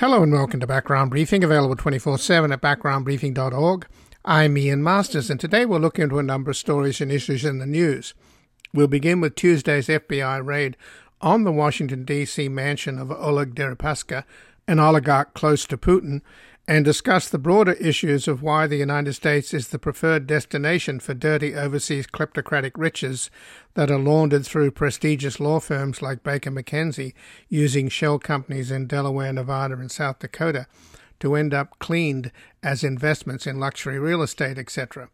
Hello and welcome to Background Briefing, available 24 7 at backgroundbriefing.org. I'm Ian Masters, and today we'll look into a number of stories and issues in the news. We'll begin with Tuesday's FBI raid on the Washington, D.C. mansion of Oleg Deripaska, an oligarch close to Putin, and discuss the broader issues of why the United States is the preferred destination for dirty overseas kleptocratic riches that are laundered through prestigious law firms like Baker McKenzie using shell companies in Delaware, Nevada, and South Dakota to end up cleaned as investments in luxury real estate, etc.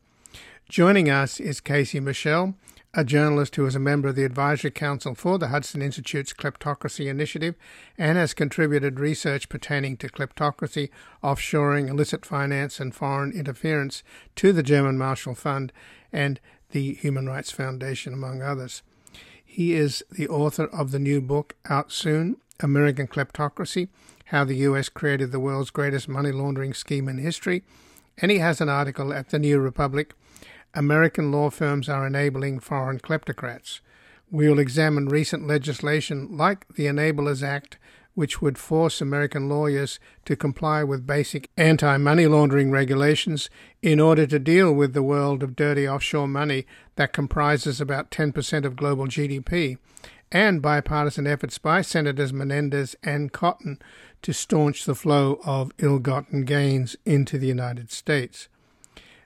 Joining us is Casey Michel, a journalist who is a member of the Advisory Council for the Hudson Institute's Kleptocracy Initiative and has contributed research pertaining to kleptocracy, offshoring, illicit finance, and foreign interference to the German Marshall Fund and the Human Rights Foundation, among others. He is the author of the new book out soon, American Kleptocracy How the U.S. Created the World's Greatest Money Laundering Scheme in History, and he has an article at the New Republic American law firms are enabling foreign kleptocrats. We will examine recent legislation like the Enablers Act, which would force American lawyers to comply with basic anti money laundering regulations in order to deal with the world of dirty offshore money that comprises about 10% of global GDP, and bipartisan efforts by Senators Menendez and Cotton to staunch the flow of ill gotten gains into the United States.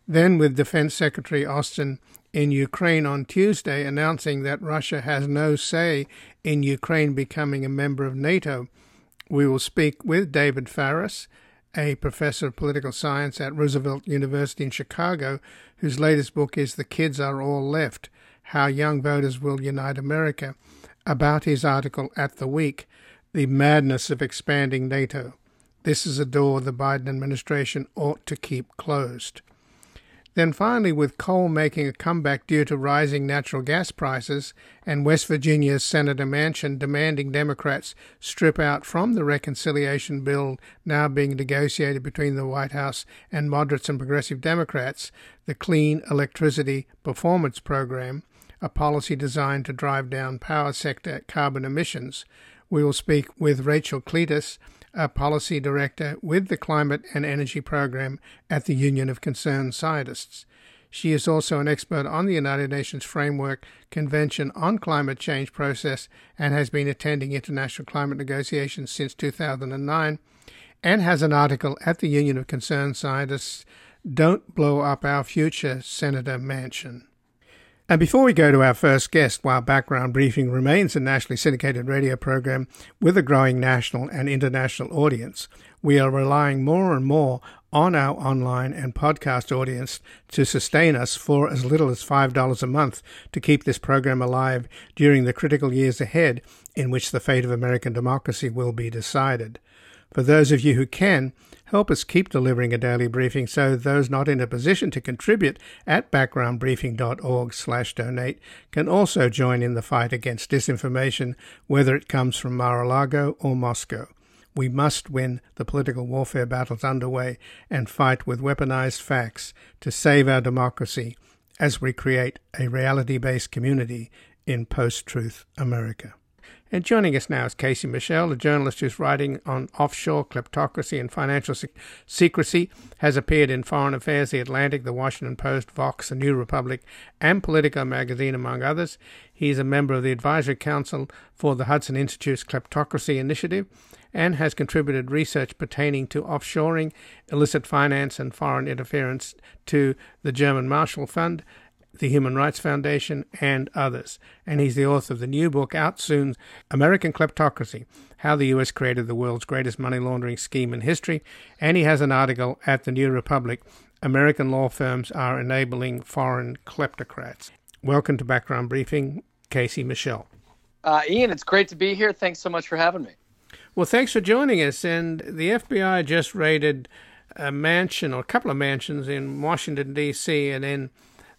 Then, with Defense Secretary Austin in Ukraine on Tuesday announcing that Russia has no say in Ukraine becoming a member of NATO, we will speak with David Faris, a professor of political science at Roosevelt University in Chicago, whose latest book is The Kids Are All Left How Young Voters Will Unite America, about his article at The Week, The Madness of Expanding NATO. This is a door the Biden administration ought to keep closed. Then finally, with coal making a comeback due to rising natural gas prices and West Virginia's Senator Manchin demanding Democrats strip out from the reconciliation bill now being negotiated between the White House and moderates and progressive Democrats, the Clean Electricity Performance Program, a policy designed to drive down power sector carbon emissions. We will speak with Rachel Cleetus, a policy director with the Climate and Energy Program at the Union of Concerned Scientists. She is also an expert on the United Nations Framework Convention on Climate Change process and has been attending international climate negotiations since 2009 and has an article at the Union of Concerned Scientists Don't Blow Up Our Future, Senator Manchin. And before we go to our first guest, while Background Briefing remains a nationally syndicated radio program with a growing national and international audience, we are relying more and more on our online and podcast audience to sustain us for as little as $5 a month to keep this program alive during the critical years ahead in which the fate of American democracy will be decided. For those of you who can, help us keep delivering a daily briefing so those not in a position to contribute at backgroundbriefing.org/donate can also join in the fight against disinformation whether it comes from Mar-a-Lago or Moscow. We must win the political warfare battles underway and fight with weaponized facts to save our democracy as we create a reality-based community in post-truth America. And joining us now is Casey Michel, a journalist whose writing on offshore kleptocracy and financial secrecy has appeared in Foreign Affairs, The Atlantic, The Washington Post, Vox, The New Republic, and Politico magazine, among others. He is a member of the Advisory Council for the Hudson Institute's Kleptocracy Initiative and has contributed research pertaining to offshoring, illicit finance, and foreign interference to the German Marshall Fund the Human Rights Foundation, and others. And he's the author of the new book out soon, American Kleptocracy How the U.S. Created the World's Greatest Money Laundering Scheme in History. And he has an article at the New Republic American Law Firms Are Enabling Foreign Kleptocrats. Welcome to Background Briefing, Casey Michel. Uh, Ian, it's great to be here. Thanks so much for having me. Well, thanks for joining us. And the FBI just raided a mansion or a couple of mansions in Washington, D.C., and in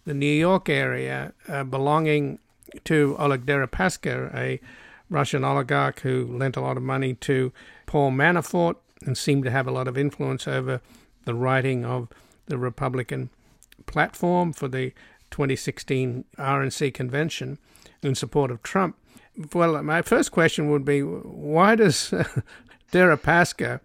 the New York area uh, belonging to Oleg Deripaska, a Russian oligarch who lent a lot of money to Paul Manafort and seemed to have a lot of influence over the writing of the Republican platform for the 2016 RNC convention in support of Trump. Well, my first question would be why does Deripaska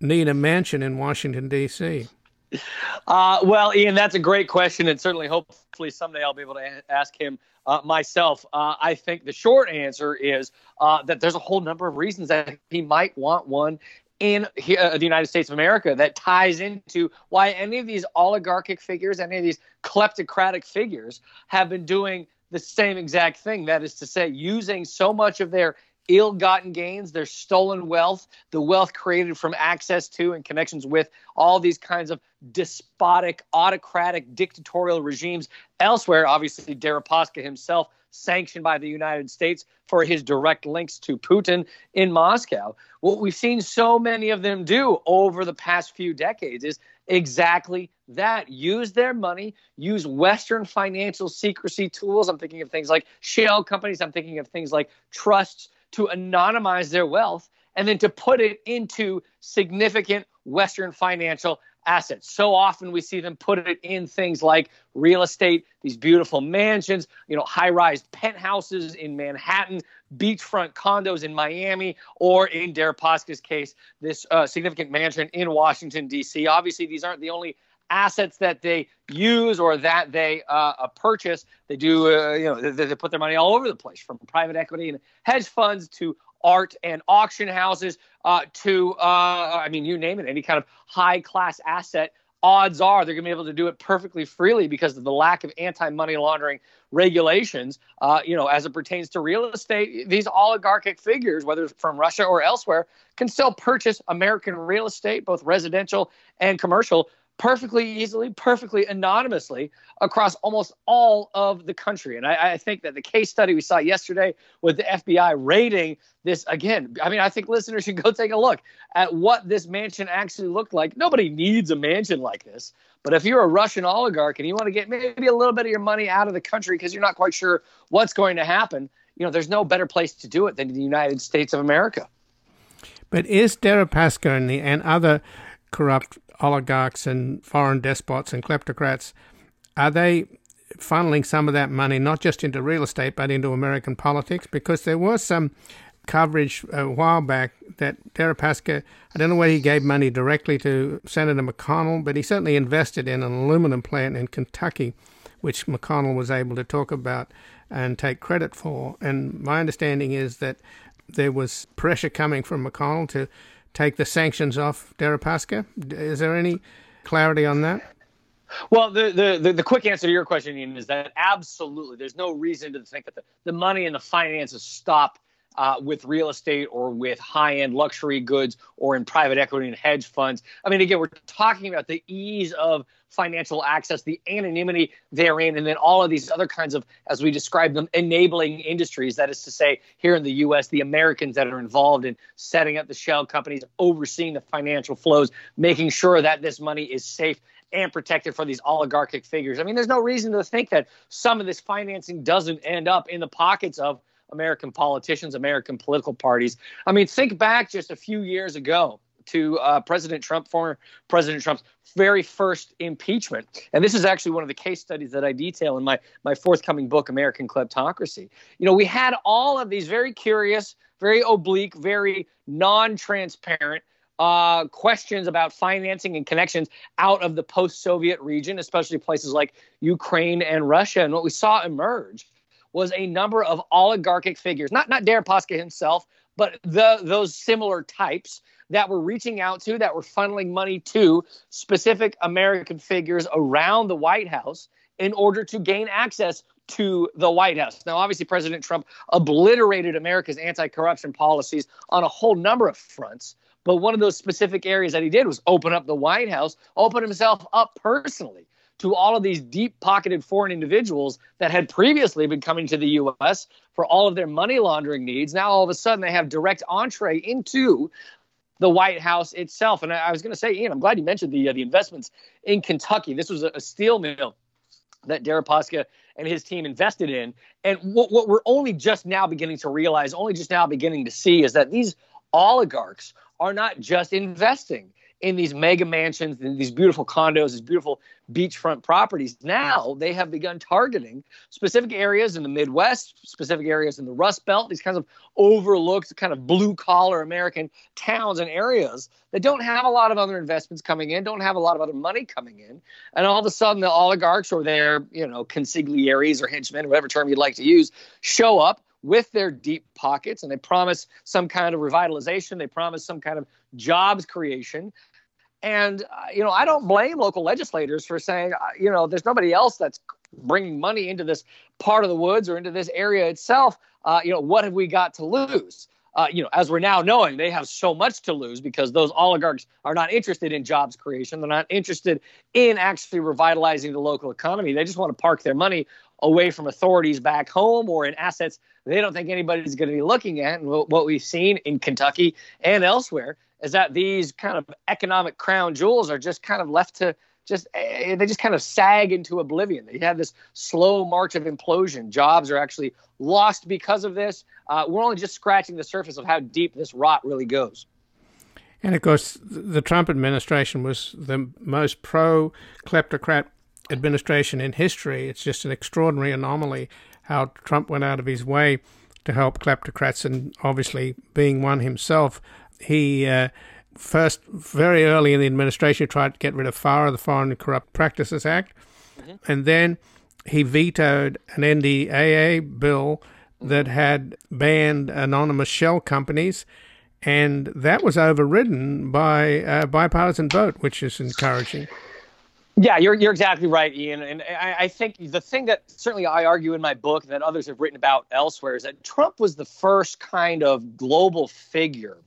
need a mansion in Washington, D.C.? Uh, well, Ian, that's a great question, and certainly, hopefully, someday I'll be able to ask him uh, myself. Uh, I think the short answer is uh, that there's a whole number of reasons that he might want one in uh, the United States of America that ties into why any of these oligarchic figures, any of these kleptocratic figures, have been doing the same exact thing. That is to say, using so much of their ill gotten gains, their stolen wealth, the wealth created from access to and connections with all these kinds of despotic, autocratic, dictatorial regimes elsewhere. Obviously, Deripaska himself sanctioned by the United States for his direct links to Putin in Moscow. What we've seen so many of them do over the past few decades is exactly that use their money, use Western financial secrecy tools. I'm thinking of things like shell companies, I'm thinking of things like trusts to anonymize their wealth and then to put it into significant Western financial assets. So often we see them put it in things like real estate, these beautiful mansions, you know, high-rise penthouses in Manhattan, beachfront condos in Miami, or in Deripaska's case, this uh, significant mansion in Washington D.C. Obviously, these aren't the only assets that they use or that they uh, uh purchase. They do, uh, you know, they, they, put their money all over the place, from private equity and hedge funds to art and auction houses uh, to, uh, I mean, you name it, any kind of high class asset. Odds are they're going to be able to do it perfectly freely because of the lack of anti-money laundering regulations. Uh, you know, as it pertains to real estate, these oligarchic figures, whether from Russia or elsewhere, can still purchase American real estate, both residential and commercial, perfectly easily, perfectly anonymously across almost all of the country. And I, I, think that the case study we saw yesterday with the FBI raiding this again, I mean, I think listeners should go take a look at what this mansion actually looked like. Nobody needs a mansion like this. But if you're a Russian oligarch and you want to get maybe a little bit of your money out of the country because you're not quite sure what's going to happen, you know, there's no better place to do it than the United States of America. But is Deripaska and, the, and other corrupt oligarchs and foreign despots and kleptocrats, are they funneling some of that money not just into real estate but into American politics? Because there was some coverage uh, a while back that Deripaska, I don't know whether he gave money directly to Senator McConnell, but he certainly invested in an aluminum plant in Kentucky, which McConnell was able to talk about and take credit for. And my understanding is that there was pressure coming from McConnell to take the sanctions off Deripaska? Is there any clarity on that? Well, the, the, the, quick answer to your question, Ian, is that absolutely there's no reason to think that the, the money and the finances stop uh, with real estate or with high end luxury goods or in private equity and hedge funds. I mean, again, we're talking about the ease of financial access, the anonymity therein, and then all of these other kinds of, as we describe them, enabling industries. That is to say, here in the U.S., the Americans that are involved in setting up the shell companies, overseeing the financial flows, making sure that this money is safe and protected for these oligarchic figures. I mean, there's no reason to think that some of this financing doesn't end up in the pockets of American politicians, American political parties. I mean, think back just a few years ago to uh, President Trump, former President Trump's very first impeachment. And this is actually one of the case studies that I detail in my, my forthcoming book, American Kleptocracy. You know, we had all of these very curious, very oblique, very non transparent uh, questions about financing and connections out of the post Soviet region, especially places like Ukraine and Russia. And what we saw emerge was a number of oligarchic figures, not not Deripaska himself, but the those similar types that were reaching out to, that were funneling money to specific American figures around the White House in order to gain access to the White House. Now, obviously, President Trump obliterated America's anti corruption policies on a whole number of fronts. But one of those specific areas that he did was open up the White House, open himself up personally to all of these deep pocketed foreign individuals that had previously been coming to the U.S. for all of their money laundering needs. Now, all of a sudden, they have direct entree into the White House itself. And I, I was going to say, Ian, I'm glad you mentioned the uh, the investments in Kentucky. This was a, a steel mill that Deripaska and his team invested in. And what, what we're only just now beginning to realize, only just now beginning to see, is that these oligarchs are not just investing in these mega mansions, in these beautiful condos, these beautiful beachfront properties. Now they have begun targeting specific areas in the Midwest, specific areas in the Rust Belt, these kinds of overlooked, kind of blue collar American towns and areas that don't have a lot of other investments coming in, don't have a lot of other money coming in. And all of a sudden, the oligarchs or their, you know, consiglieres or henchmen, whatever term you'd like to use, show up with their deep pockets and they promise some kind of revitalization. They promise some kind of jobs creation. And, uh, you know, I don't blame local legislators for saying, uh, you know, there's nobody else that's bringing money into this part of the woods or into this area itself. Uh, you know, what have we got to lose? Uh, you know, as we're now knowing, they have so much to lose because those oligarchs are not interested in jobs creation. They're not interested in actually revitalizing the local economy. They just want to park their money away from authorities back home or in assets they don't think anybody's going to be looking at. And what we've seen in Kentucky and elsewhere is that these kind of economic crown jewels are just kind of left to just eh, they just kind of sag into oblivion. They have this slow march of implosion. Jobs are actually lost because of this. Uh, we're only just scratching the surface of how deep this rot really goes. And of course, the Trump administration was the most pro kleptocrat administration in history. It's just an extraordinary anomaly how Trump went out of his way to help kleptocrats, and obviously being one himself, he uh, first very early in the administration tried to get rid of FARA, the Foreign Corrupt Practices Act, mm-hmm. and then he vetoed an NDAA bill that had banned anonymous shell companies, and that was overridden by a bipartisan vote, which is encouraging. Yeah, you're you're exactly right, Ian. And I, I, think the thing that certainly I argue in my book and that others have written about elsewhere is that Trump was the first kind of global figure,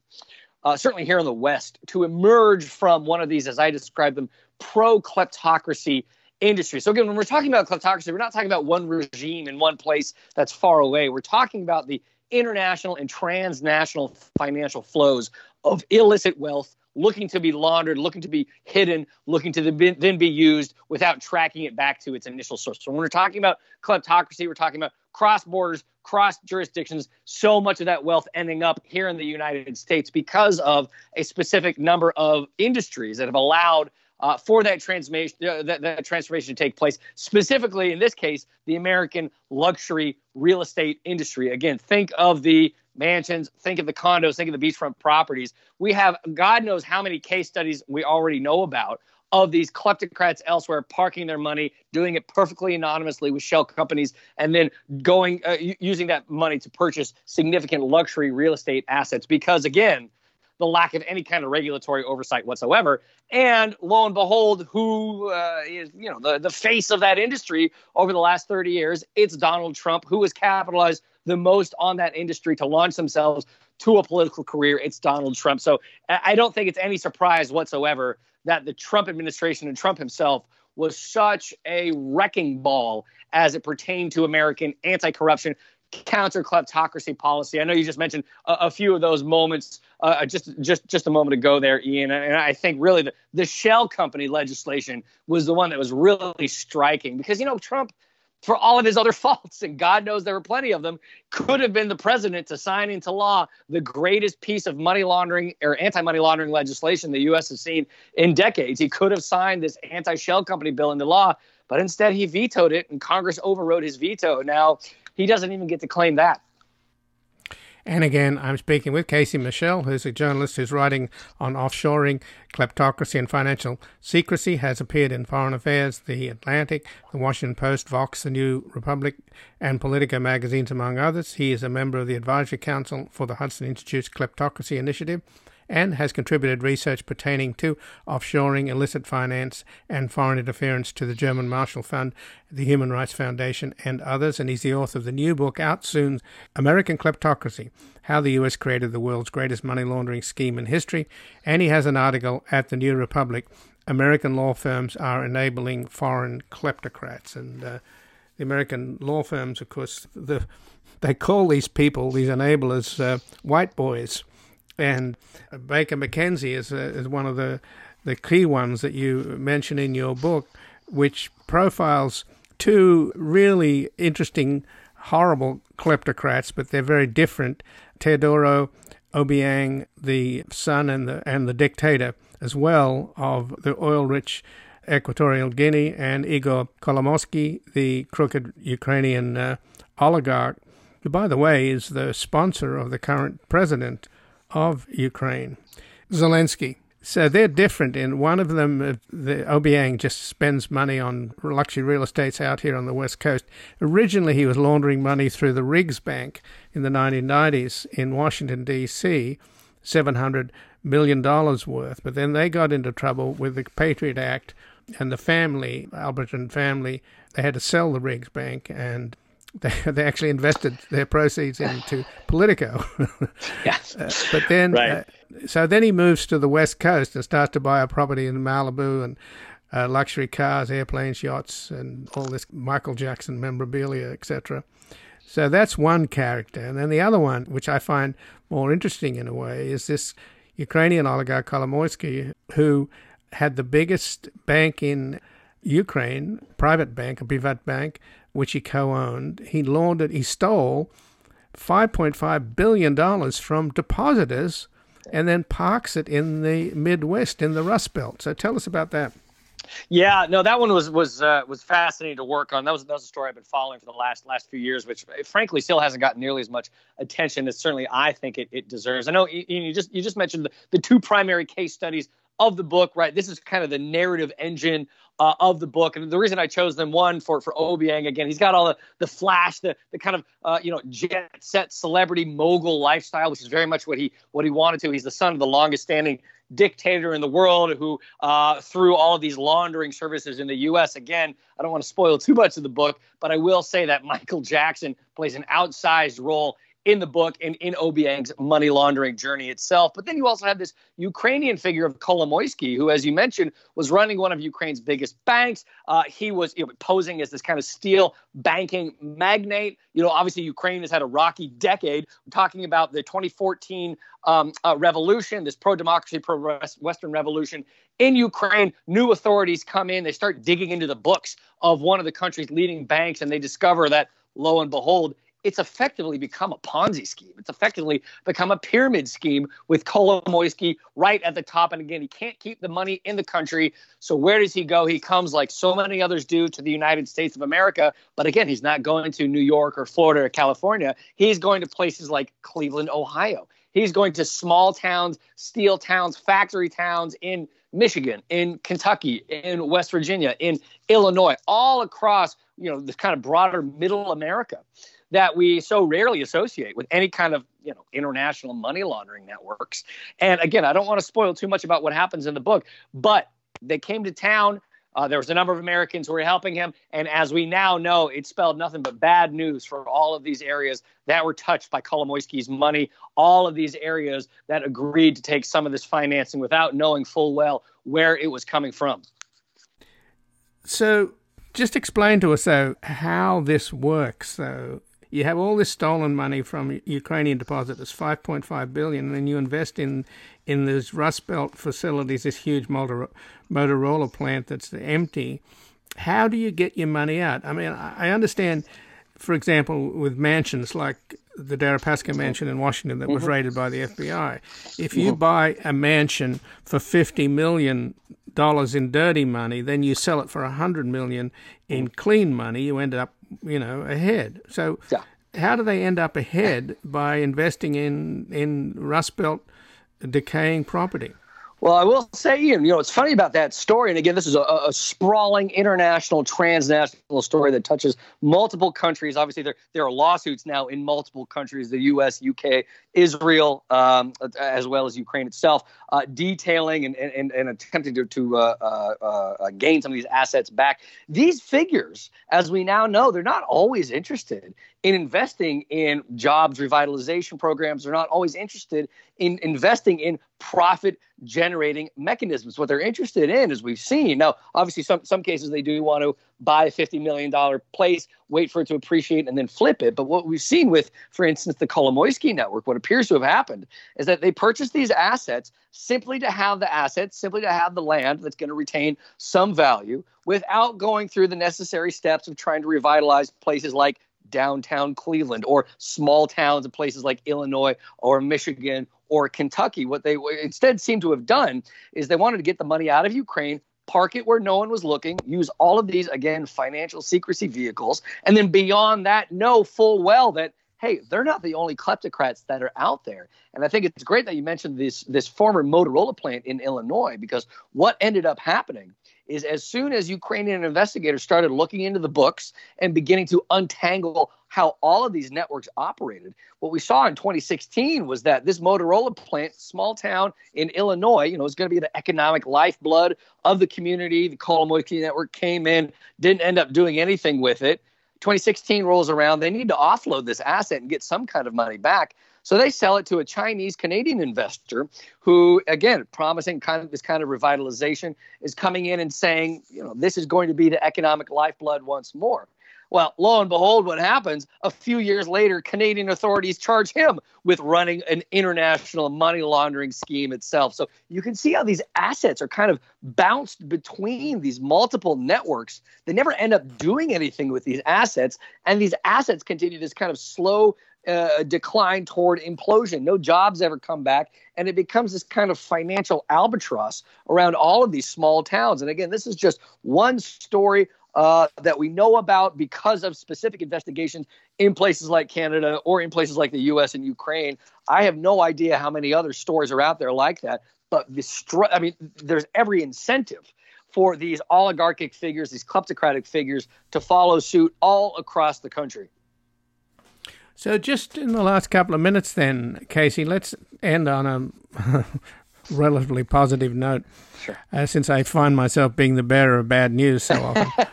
uh, certainly here in the West, to emerge from one of these, as I describe them, pro kleptocracy industry. So again, when we're talking about kleptocracy, we're not talking about one regime in one place that's far away. We're talking about the international and transnational financial flows of illicit wealth looking to be laundered, looking to be hidden, looking to then be used without tracking it back to its initial source. So when we're talking about kleptocracy, we're talking about cross borders, cross jurisdictions, so much of that wealth ending up here in the United States because of a specific number of industries that have allowed uh, for that transformation, uh, that, that transformation to take place. Specifically, in this case, the American luxury real estate industry. Again, think of the mansions, think of the condos, think of the beachfront properties. We have God knows how many case studies we already know about of these kleptocrats elsewhere parking their money, doing it perfectly anonymously with shell companies, and then going uh, using that money to purchase significant luxury real estate assets. Because again, the lack of any kind of regulatory oversight whatsoever. And lo and behold, who uh, is you know the the face of that industry over the last 30 years? It's Donald Trump, who has capitalized the most on that industry to launch themselves to a political career. It's Donald Trump. So I don't think it's any surprise whatsoever that the Trump administration and Trump himself was such a wrecking ball as it pertained to American anti corruption, counter kleptocracy policy. I know you just mentioned a, a few of those moments uh, uh, just just just a moment ago there, Ian. And I think really the, the shell company legislation was the one that was really striking because you know Trump for all of his other faults, and God knows there were plenty of them, could have been the president to sign into law the greatest piece of money laundering or anti money laundering legislation the U.S. has seen in decades. He could have signed this anti shell company bill into law, but instead he vetoed it, and Congress overrode his veto. Now he doesn't even get to claim that. And again, I'm speaking with Casey Michel, who's a journalist who's writing on offshoring, kleptocracy, and financial secrecy, has appeared in Foreign Affairs, The Atlantic, The Washington Post, Vox, The New Republic, and Politico magazines, among others. He is a member of the Advisory Council for the Hudson Institute's Kleptocracy Initiative and has contributed research pertaining to offshoring, illicit finance, and foreign interference to the German Marshall Fund, the Human Rights Foundation, and others. And he's the author of the new book out soon American Kleptocracy How the U.S. Created the World's Greatest Money Laundering Scheme in History. And he has an article at the New Republic American Law Firms Are Enabling Foreign Kleptocrats. And uh, the American law firms, of course, the they call these people, these enablers, uh, white boys and Baker McKenzie is, uh, is one of the, the key ones that you mention in your book, which profiles two really interesting, horrible kleptocrats, but they're very different. Teodoro Obiang, the son and the and the dictator as well of the oil rich Equatorial Guinea and Igor Kolomoisky, the crooked Ukrainian uh, oligarch, who, by the way, is the sponsor of the current president of Ukraine, Zelensky. So they're different. In one of them, uh, the Obiang just spends money on luxury real estates out here on the west coast. Originally, he was laundering money through the Riggs Bank in the 1990s in Washington D.C., 700 million dollars worth. But then they got into trouble with the Patriot Act, and the family, Allbritton family, they had to sell the Riggs Bank and they, they actually invested their proceeds into Politico. yes. Uh, but then, right. uh, so then he moves to the West Coast and starts to buy a property in Malibu and uh, luxury cars, airplanes, yachts, and all this Michael Jackson memorabilia, etc. So that's one character. And then the other one, which I find more interesting in a way, is this Ukrainian oligarch Kolomoisky, who had the biggest bank in Ukraine, private bank, a private bank, which he co-owned. He laundered, he stole 5.5 billion dollars from depositors, and then parks it in the Midwest in the Rust Belt. So tell us about that. Yeah, no, that one was was uh, was fascinating to work on. That was that was a story I've been following for the last last few years, which frankly still hasn't gotten nearly as much attention as certainly I think it, it deserves. I know you, you just you just mentioned the, the two primary case studies of the book, right? This is kind of the narrative engine uh, of the book, and the reason I chose them one for for Obiang again, he's got all the the flash, the the kind of uh, you know jet set celebrity mogul lifestyle, which is very much what he what he wanted to. He's the son of the longest standing dictator in the world who uh, through all of these laundering services in the U.S. Again, I don't want to spoil too much of the book, but I will say that Michael Jackson plays an outsized role in the book and in Obiang's money laundering journey itself. But then you also have this Ukrainian figure of Kolomoisky, who, as you mentioned, was running one of Ukraine's biggest banks. Uh, he was you know, posing as this kind of steel banking magnate. You know, obviously Ukraine has had a rocky decade. We're talking about the 2014 um, uh, revolution, this pro-democracy, pro-Western revolution in Ukraine. New authorities come in, they start digging into the books of one of the country's leading banks, and they discover that, lo and behold, it's effectively become a Ponzi scheme. It's effectively become a pyramid scheme with Kolomoisky right at the top. And again, he can't keep the money in the country. So where does he go? He comes like so many others do to the United States of America. But again, he's not going to New York or Florida or California. He's going to places like Cleveland, Ohio. He's going to small towns, steel towns, factory towns in Michigan, in Kentucky, in West Virginia, in Illinois, all across, you know, this kind of broader middle America that we so rarely associate with any kind of you know international money laundering networks. And again, I don't want to spoil too much about what happens in the book, but they came to town. Uh, there was a number of Americans who were helping him, and as we now know, it spelled nothing but bad news for all of these areas that were touched by Kolomoisky's money. All of these areas that agreed to take some of this financing without knowing full well where it was coming from. So, just explain to us though how this works. So, you have all this stolen money from Ukrainian depositors, 5.5 billion, and then you invest in in these Rust Belt facilities, this huge Motorola plant that's empty. How do you get your money out? I mean, I understand, for example, with mansions like the Deripaska mansion in Washington that was mm-hmm. raided by the FBI. If you mm-hmm. buy a mansion for 50 million dollars in dirty money, then you sell it for a hundred million in clean money. You end up you know, ahead. So yeah. how do they end up ahead by investing in in Rust Belt decaying property? Well, I will say, Ian, you know, it's funny about that story. And again, this is a, a, sprawling international, transnational story that touches multiple countries. Obviously, there, there are lawsuits now in multiple countries the US, UK, Israel, um, as well as Ukraine itself, uh, detailing and, and, and attempting to, to uh, uh, uh, gain some of these assets back. These figures, as we now know, they're not always interested in investing in jobs revitalization programs. They're not always interested in investing in profit generating mechanisms. What they're interested in, as we've seen, now obviously some some cases they do want to buy a fifty million dollar place, wait for it to appreciate, and then flip it. But what we've seen with, for instance, the Kolomoisky network, what appears to have happened is that they purchase these assets simply to have the assets, simply to have the land that's going to retain some value, without going through the necessary steps of trying to revitalize places like downtown Cleveland or small towns and places like Illinois or Michigan or Kentucky. What they instead seem to have done is they wanted to get the money out of Ukraine, park it where no one was looking, use all of these, again, financial secrecy vehicles, and then beyond that, know full well that hey, they're not the only kleptocrats that are out there. And I think it's great that you mentioned this this former Motorola plant in Illinois because what ended up happening is as soon as Ukrainian investigators started looking into the books and beginning to untangle how all of these networks operated, what we saw in 2016 was that this Motorola plant, small town in Illinois, you know, is going to be the economic lifeblood of the community. The Kolomoisky network came in, didn't end up doing anything with it. 2016 rolls around, they need to offload this asset and get some kind of money back. So they sell it to a Chinese Canadian investor who, again, promising kind of this kind of revitalization, is coming in and saying, you know, this is going to be the economic lifeblood once more. Well, lo and behold, what happens? A few years later, Canadian authorities charge him with running an international money laundering scheme itself. So you can see how these assets are kind of bounced between these multiple networks. They never end up doing anything with these assets, and these assets continue this kind of slow uh, decline toward implosion. No jobs ever come back, and it becomes this kind of financial albatross around all of these small towns. And again, this is just one story uh, that we know about because of specific investigations in places like Canada or in places like the U.S. and Ukraine. I have no idea how many other stories are out there like that. But the I mean, there's every incentive for these oligarchic figures, these kleptocratic figures, to follow suit all across the country. So, just in the last couple of minutes, then, Casey, let's end on a relatively positive note. Sure. Uh, since I find myself being the bearer of bad news so often.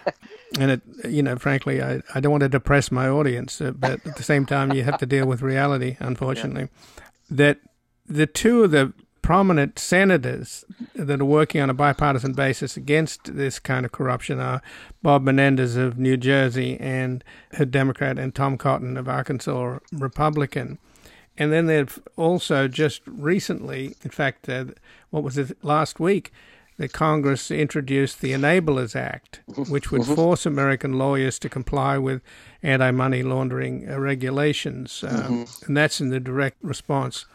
and it, you know, frankly, I, I don't want to depress my audience, uh, but at the same time, you have to deal with reality, unfortunately. Yeah. That the two of the prominent senators that are working on a bipartisan basis against this kind of corruption are Bob Menendez of New Jersey and a Democrat, and Tom Cotton of Arkansas, Republican. And then they've also just recently, in fact, uh, what was it last week, the Congress introduced the Enablers Act, which would mm-hmm. force American lawyers to comply with anti money laundering regulations. Um, mm-hmm. And that's in the direct response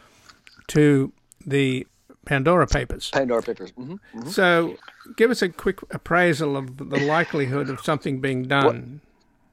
to the Pandora Papers. Pandora Papers. Mm-hmm. Mm-hmm. So, give us a quick appraisal of the likelihood of something being done.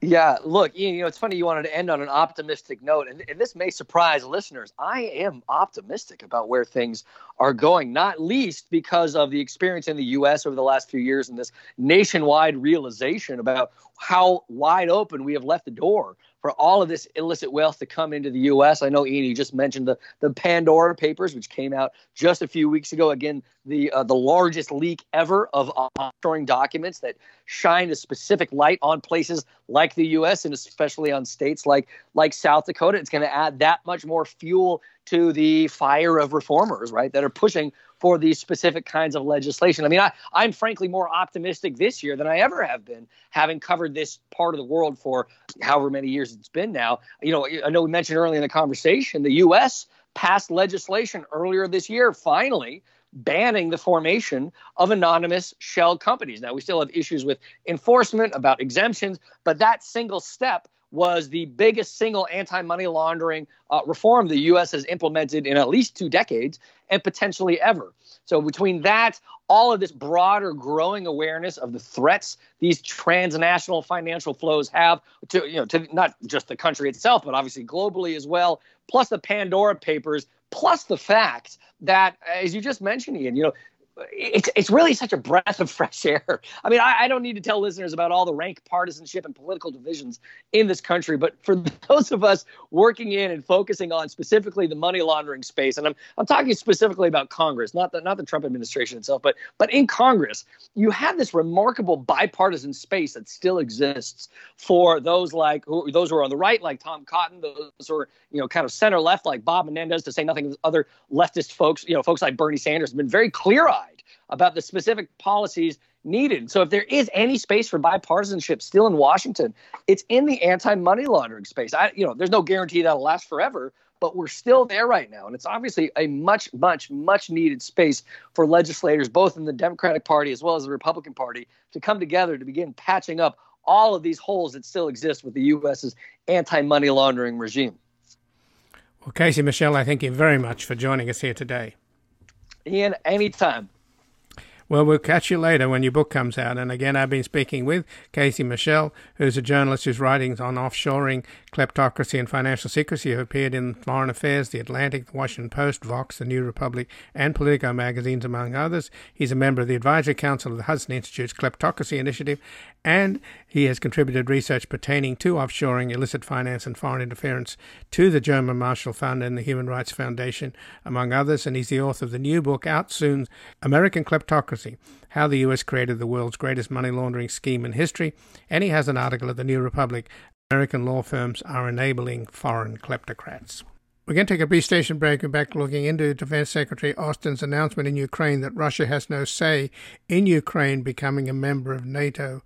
Yeah, look, Ian, you know, it's funny you wanted to end on an optimistic note, and, and, this may surprise listeners. I am optimistic about where things are going, not least because of the experience in the U.S. over the last few years and this nationwide realization about how wide open we have left the door for all of this illicit wealth to come into the U.S. I know Ian, you just mentioned the the Pandora Papers, which came out just a few weeks ago. Again, the uh, the largest leak ever of offshoring documents that shine a specific light on places like the U.S. and especially on states like like South Dakota. It's going to add that much more fuel to the fire of reformers, right, that are pushing for these specific kinds of legislation. I mean, I, I'm frankly more optimistic this year than I ever have been, having covered this part of the world for however many years it's been now. You know, I know we mentioned earlier in the conversation, the U.S. passed legislation earlier this year, finally, banning the formation of anonymous shell companies. Now, we still have issues with enforcement about exemptions, but that single step was the biggest single anti money laundering uh, reform the U.S. has implemented in at least two decades and potentially ever. So, between that, all of this broader growing awareness of the threats these transnational financial flows have to, you know, to not just the country itself, but obviously globally as well, plus the Pandora Papers, plus the fact that, as you just mentioned, Ian, you know, it's it's really such a breath of fresh air. I mean, I, I, don't need to tell listeners about all the rank partisanship and political divisions in this country, but for those of us working in and focusing on specifically the money laundering space, and I'm I'm talking specifically about Congress, not the not the Trump administration itself, but but in Congress, you have this remarkable bipartisan space that still exists for those like who, those who are on the right, like Tom Cotton, those who are you know kind of center left, like Bob Menendez, to say nothing of other leftist folks, you know, folks like Bernie Sanders have been very clear about the specific policies needed. So if there is any space for bipartisanship still in Washington, it's in the anti-money laundering space. I you know, there's no guarantee that'll last forever, but we're still there right now. And it's obviously a much, much, much needed space for legislators, both in the Democratic Party as well as the Republican Party, to come together to begin patching up all of these holes that still exist with the U.S.'s anti money laundering regime. Well, Casey Michel, I thank you very much for joining us here today. Ian, anytime. Well, we'll catch you later when your book comes out. And again, I've been speaking with Casey Michel, who's a journalist whose writings on offshoring, kleptocracy, and financial secrecy have appeared in Foreign Affairs, The Atlantic, The Washington Post, Vox, The New Republic, and Politico magazines, among others. He's a member of the Advisory Council of the Hudson Institute's Kleptocracy Initiative, and he has contributed research pertaining to offshoring, illicit finance, and foreign interference to the German Marshall Fund and the Human Rights Foundation, among others. And he's the author of the new book out soon, American Kleptocracy how the US created the world's greatest money laundering scheme in history, and he has an article at the New Republic American law firms are enabling foreign kleptocrats. We're going to take a brief station break and back looking into Defense Secretary Austin's announcement in Ukraine that Russia has no say in Ukraine becoming a member of NATO.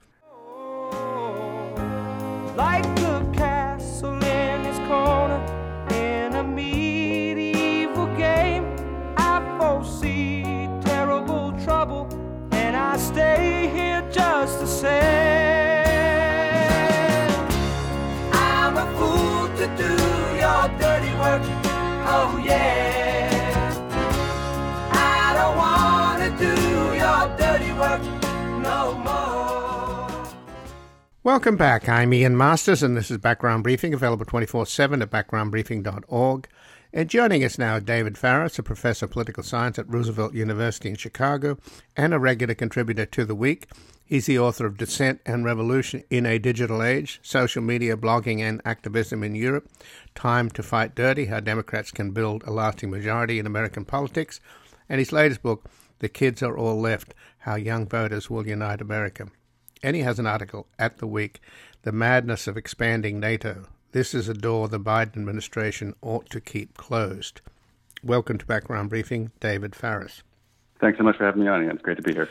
Welcome back. I'm Ian Masters, and this is Background Briefing, available 24 7 at backgroundbriefing.org. And joining us now, David Faris, a professor of political science at Roosevelt University in Chicago and a regular contributor to The Week. He's the author of Dissent and Revolution in a Digital Age Social Media, Blogging, and Activism in Europe. Time to Fight Dirty How Democrats Can Build a Lasting Majority in American Politics. And his latest book, The Kids Are All Left How Young Voters Will Unite America. And he has an article at The Week, The Madness of Expanding NATO this is a door the Biden administration ought to keep closed. Welcome to Background Briefing, David Faris. Thanks so much for having me on. It's great to be here.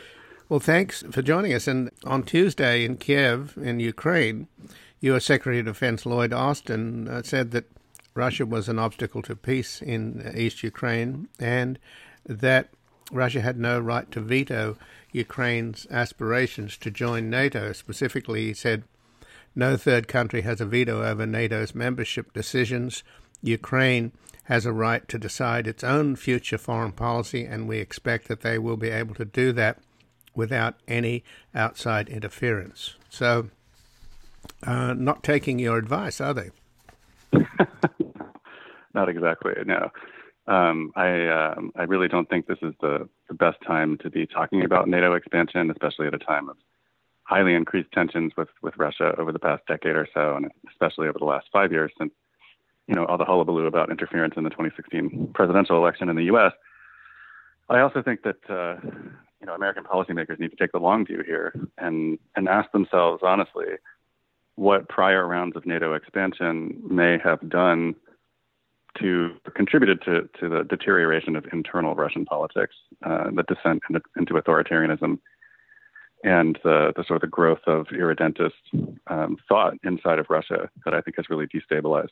Well, thanks for joining us. And on Tuesday in Kiev, in Ukraine, U.S. Secretary of Defense Lloyd Austin uh, said that Russia was an obstacle to peace in East Ukraine and that Russia had no right to veto Ukraine's aspirations to join NATO. Specifically, he said no third country has a veto over NATO's membership decisions. Ukraine has a right to decide its own future foreign policy, and we expect that they will be able to do that without any outside interference. So, uh, not taking your advice, are they? not exactly. No, um, I um, I really don't think this is the, the best time to be talking about NATO expansion, especially at a time of highly increased tensions with, with Russia over the past decade or so, and especially over the last five years since, you know, all the hullabaloo about interference in the 2016 presidential election in the U.S. I also think that, uh, you know, American policymakers need to take the long view here and, and ask themselves honestly what prior rounds of NATO expansion may have done to contributed to, to the deterioration of internal Russian politics, uh, the descent into, into authoritarianism and the, the sort of the growth of irredentist um, thought inside of Russia that I think has really destabilized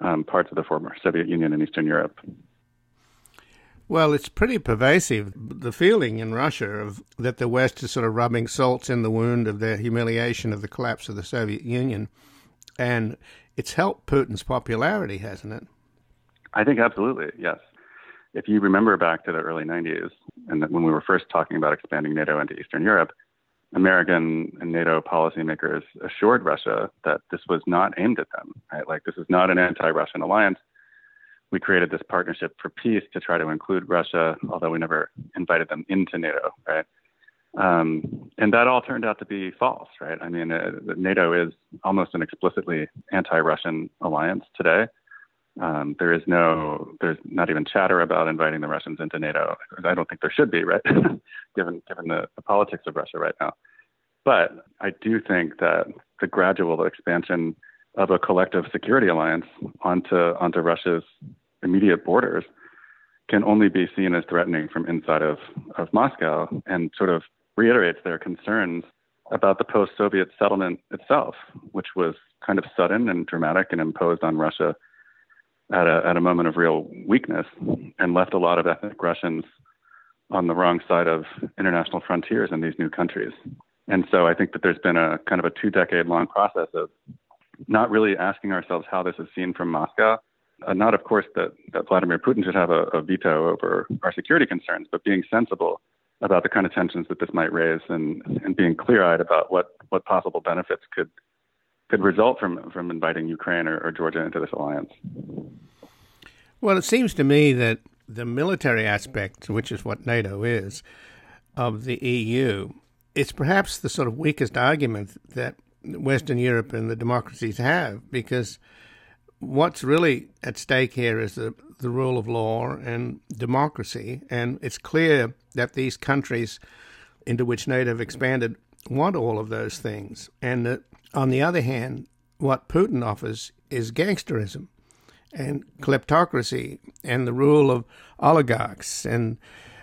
um, parts of the former Soviet Union and Eastern Europe. Well, it's pretty pervasive, the feeling in Russia of that the West is sort of rubbing salts in the wound of their humiliation of the collapse of the Soviet Union. And it's helped Putin's popularity, hasn't it? I think absolutely, yes. If you remember back to the early 90s, and when we were first talking about expanding NATO into Eastern Europe, American and NATO policymakers assured Russia that this was not aimed at them, right? Like this is not an anti-Russian alliance. We created this partnership for peace to try to include Russia, although we never invited them into NATO, right? Um, and that all turned out to be false, right? I mean, uh, NATO is almost an explicitly anti-Russian alliance today. Um, there is no, there's not even chatter about inviting the Russians into NATO. I don't think there should be, right? given given the, the politics of Russia right now. But I do think that the gradual expansion of a collective security alliance onto onto Russia's immediate borders can only be seen as threatening from inside of, of Moscow and sort of reiterates their concerns about the post Soviet settlement itself, which was kind of sudden and dramatic and imposed on Russia at a, at a moment of real weakness and left a lot of ethnic Russians on the wrong side of international frontiers in these new countries. And so I think that there's been a kind of a two decade long process of not really asking ourselves how this is seen from Moscow. Uh, not, of course, that, that Vladimir Putin should have a, a veto over our security concerns, but being sensible about the kind of tensions that this might raise and, and being clear eyed about what, what possible benefits could, could result from, from inviting Ukraine or, or Georgia into this alliance. Well, it seems to me that the military aspect, which is what NATO is, of the EU, it's perhaps the sort of weakest argument that Western Europe and the democracies have, because what's really at stake here is the, the rule of law and democracy. And it's clear that these countries into which NATO have expanded want all of those things. And that, on the other hand, what Putin offers is gangsterism and kleptocracy and the rule of oligarchs. And,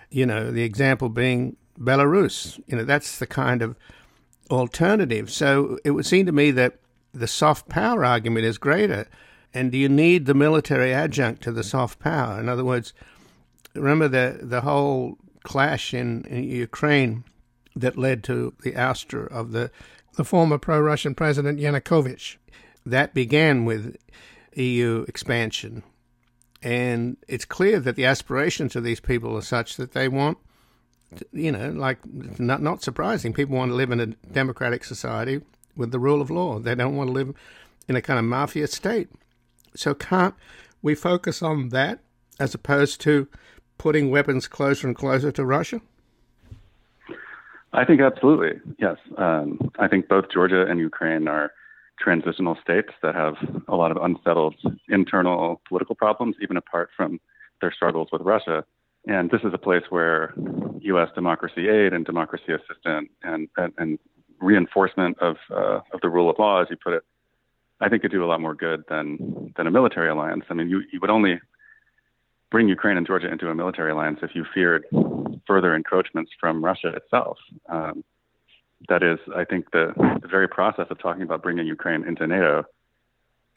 you know, the example being Belarus. You know, that's the kind of alternative. So it would seem to me that the soft power argument is greater and do you need the military adjunct to the soft power? In other words, remember the the whole clash in, in Ukraine that led to the ouster of the the former pro-Russian president Yanukovych. That began with EU expansion, and it's clear that the aspirations of these people are such that they want, you know, like not not surprising. People want to live in a democratic society with the rule of law. They don't want to live in a kind of mafia state. So can't we focus on that as opposed to putting weapons closer and closer to Russia? I think absolutely, yes. Um, I think both Georgia and Ukraine are transitional states that have a lot of unsettled internal political problems, even apart from their struggles with Russia. And this is a place where U.S. democracy aid and democracy assistance and, and, and reinforcement of, uh, of the rule of law, as you put it, I think could do a lot more good than than a military alliance. I mean, you you would only bring Ukraine and Georgia into a military alliance if you feared further encroachments from Russia itself. Um, that is, I think the, the very process of talking about bringing Ukraine into NATO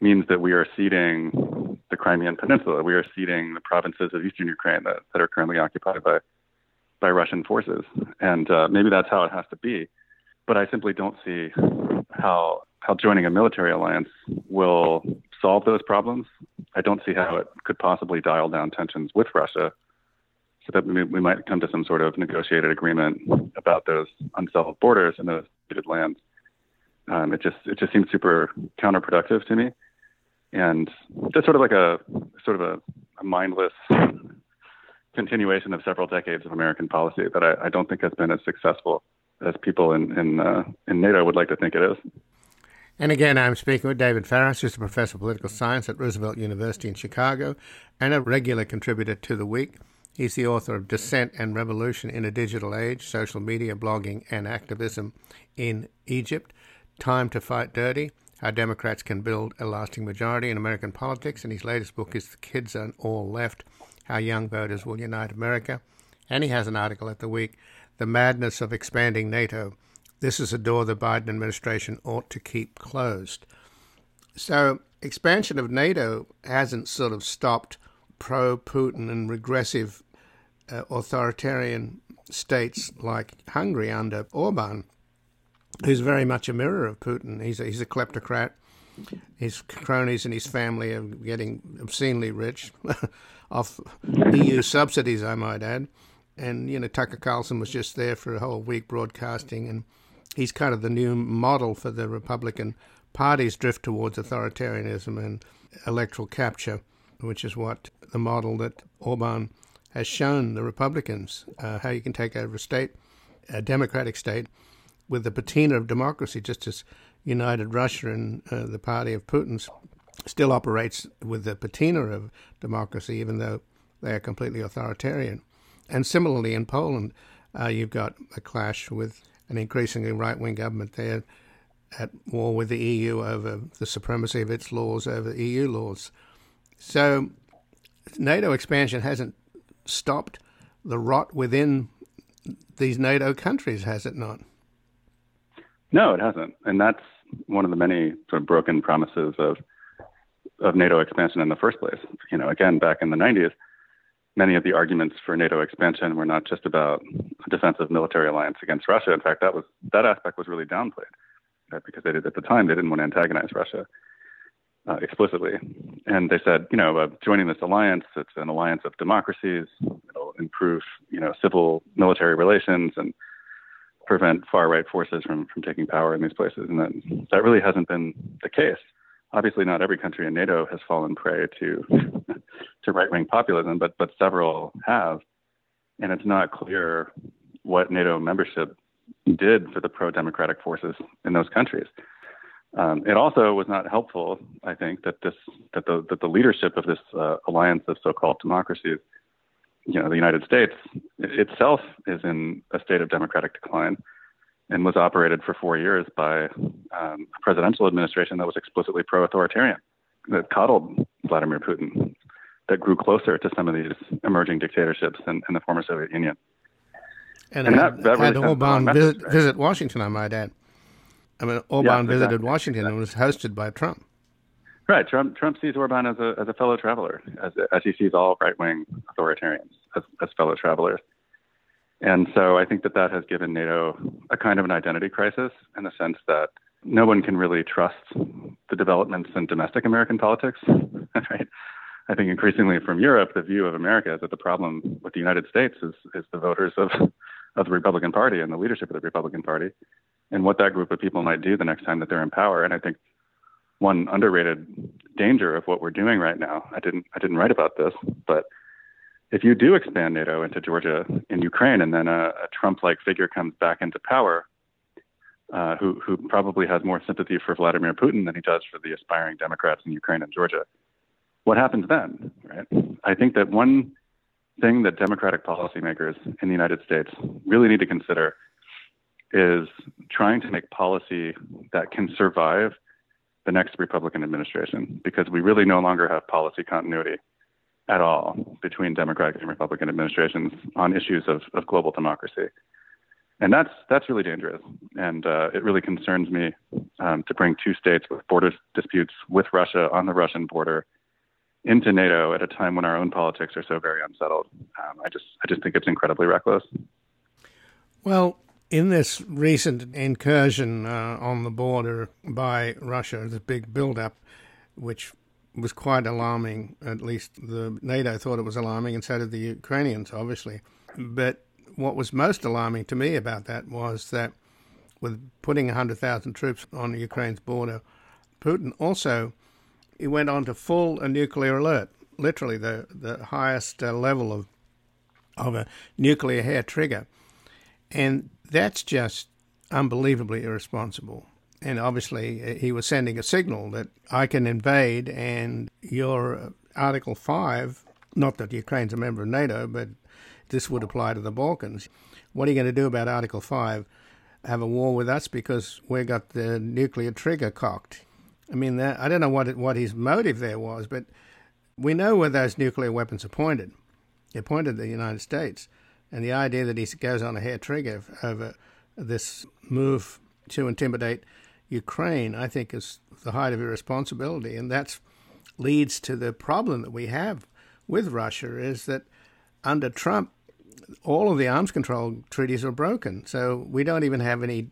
means that we are ceding the Crimean Peninsula. We are ceding the provinces of eastern Ukraine that, that are currently occupied by by Russian forces, and uh, maybe that's how it has to be. But I simply don't see how how joining a military alliance will solve those problems. I don't see how it could possibly dial down tensions with Russia so that we, we might come to some sort of negotiated agreement about those unsettled borders and those disputed lands. Um, it just it just seems super counterproductive to me, and just sort of like a sort of a, a mindless continuation of several decades of American policy that I, I don't think has been as successful as people in in, uh, in NATO would like to think it is. And again, I'm speaking with David Faris, who's a professor of political science at Roosevelt University in Chicago and a regular contributor to The Week. He's the author of Dissent and Revolution in a Digital Age Social Media, Blogging, and Activism in Egypt. Time to Fight Dirty How Democrats Can Build a Lasting Majority in American Politics. And his latest book is The Kids Are All Left How Young Voters Will Unite America. And he has an article at The Week The Madness of Expanding NATO this is a door the Biden administration ought to keep closed. So, expansion of NATO hasn't sort of stopped pro Putin and regressive uh, authoritarian states like Hungary under Orban, who's very much a mirror of Putin. He's a, he's a kleptocrat. His cronies and his family are getting obscenely rich off EU subsidies, I might add. And, you know, Tucker Carlson was just there for a whole week broadcasting and he's kind of the new model for the Republican Party's drift towards authoritarianism and electoral capture, which is what the model that Orban has shown the Republicans uh, how you can take over a state, a democratic state, with the patina of democracy, just as United Russia and uh, the party of Putin's still operates with the patina of democracy, even though they are completely authoritarian. And similarly, in Poland, uh, you've got a clash with an increasingly right wing government there at war with the EU over the supremacy of its laws over EU laws. So NATO expansion hasn't stopped the rot within these NATO countries, has it not? No, it hasn't. And that's one of the many sort of broken promises of of NATO expansion in the first place. You know, again, back in the 90s, many of the arguments for NATO expansion were not just about a defensive military alliance against Russia. In fact, that was that aspect was really downplayed right? because they did, at the time they didn't want to antagonize Russia uh, explicitly, and they said, you know, uh, joining this alliance, it's an alliance of democracies. It'll improve, you know, civil military relations and prevent far right forces from from taking power in these places, and that that really hasn't been the case. Obviously, not every country in NATO has fallen prey to to right wing populism, but but several have, and it's not clear what NATO membership did for the pro democratic forces in those countries. Um, it also was not helpful, I think, that this that the that the leadership of this uh, alliance of so-called democracies you know, the United States itself is in a state of democratic decline and was operated for four years by um, a presidential administration that was explicitly pro-authoritarian, that coddled Vladimir Putin, that grew closer to some of these emerging dictatorships in, in the former Soviet Union. And, and had, that, that really had Orban message, visit, right? visit, Washington, I might add. I mean, Orban yes, visited Washington and was hosted by Trump. Right. Trump Trump sees Orban as a as a fellow traveler, as as he sees all right wing authoritarians as, as fellow travelers. And so I think that that has given NATO a kind of an identity crisis in the sense that no one can really trust the developments in domestic American politics. right. I think increasingly from Europe, the view of America is that the problem with the United States is is the voters of of the Republican Party and the leadership of the Republican Party, and what that group of people might do the next time that they're in power. And I think one underrated danger of what we're doing right now. I didn't I didn't write about this, but if you do expand NATO into Georgia and Ukraine, and then a, a Trump-like figure comes back into power, uh, who who probably has more sympathy for Vladimir Putin than he does for the aspiring Democrats in Ukraine and Georgia, what happens then? Right? I think that one thing that Democratic policymakers in the United States really need to consider is trying to make policy that can survive the next Republican administration because we really no longer have policy continuity at all between Democratic and Republican administrations on issues of, of global democracy. And that's that's really dangerous, and uh, it really concerns me um, to bring two states with border disputes with Russia on the Russian border into NATO at a time when our own politics are so very unsettled. Um, I just I just think it's incredibly reckless. Well, in this recent incursion uh, on the border by Russia, the big build-up, which was quite alarming. At least the NATO thought it was alarming, and so did the Ukrainians, obviously. But what was most alarming to me about that was that with putting 100,000 troops on Ukraine's border, Putin also he went on to full a nuclear alert, literally the the highest uh, level of of a nuclear hair trigger, and that's just unbelievably irresponsible. And obviously, uh, he was sending a signal that I can invade, and your Article 5, not that Ukraine's a member of NATO, but this would apply to the Balkans. What are you going to do about Article 5? Have a war with us because we've got the nuclear trigger cocked. I mean, that, I don't know what it, what his motive there was, but we know where those nuclear weapons are pointed. They're pointed at the United States. And the idea that he goes on a hair trigger over this move to intimidate Ukraine, I think, is the height of irresponsibility. And that leads to the problem that we have with Russia is that under Trump, all of the arms control treaties are broken. So we don't even have any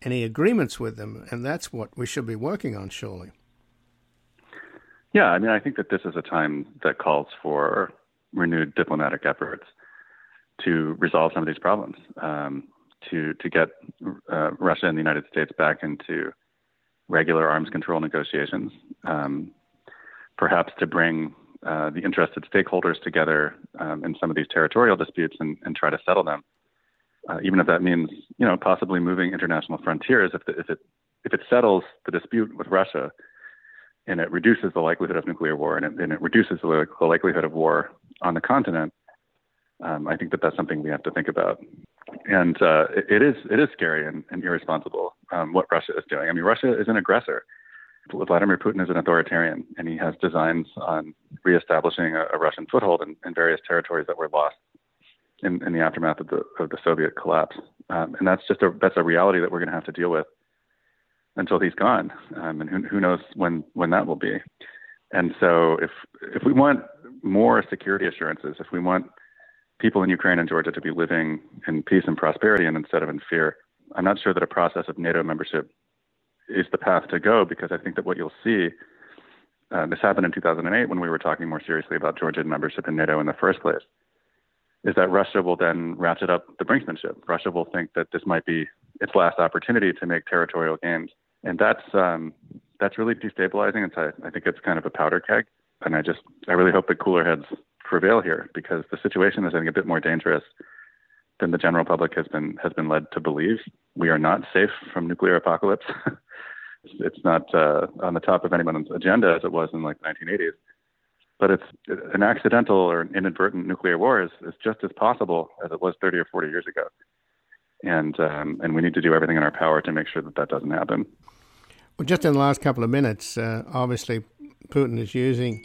any agreements with them, and that's what we should be working on, surely. Yeah, I mean, I think that this is a time that calls for renewed diplomatic efforts to resolve some of these problems, um, to to get uh, Russia and the United States back into regular arms control negotiations, um, perhaps to bring uh, the interested stakeholders together um, in some of these territorial disputes and, and try to settle them, uh, even if that means you know possibly moving international frontiers. If, the, if it if it settles the dispute with Russia and it reduces the likelihood of nuclear war and it, and it reduces the, likelihood of war on the continent, um, I think that that's something we have to think about. And uh, it, is it is scary and, and irresponsible um, what Russia is doing. I mean, Russia is an aggressor. Vladimir Putin is an authoritarian, and he has designs on reestablishing a, a Russian foothold in, in, various territories that were lost in, in, the aftermath of the of the Soviet collapse. Um, and that's just a that's a reality that we're going to have to deal with until he's gone, um, and who, who knows when when that will be. And so, if if we want more security assurances, if we want people in Ukraine and Georgia to be living in peace and prosperity and instead of in fear, I'm not sure that a process of NATO membership is the path to go because I think that what you'll see, uh, this happened in 2008 when we were talking more seriously about Georgian membership in NATO in the first place, is that Russia will then ratchet up the brinksmanship. Russia will think that this might be its last opportunity to make territorial gains, and that's um, that's really destabilizing. And I think it's kind of a powder keg, and I just I really hope that cooler heads prevail here because the situation is I think a bit more dangerous than the general public has been has been led to believe. We are not safe from nuclear apocalypse. it's not uh, on the top of anyone's agenda as it was in like the 1980s. But it's an accidental or an inadvertent nuclear war is, is just as possible as it was 30 or 40 years ago, and um, and we need to do everything in our power to make sure that that doesn't happen. Well, just in the last couple of minutes, uh, obviously, Putin is using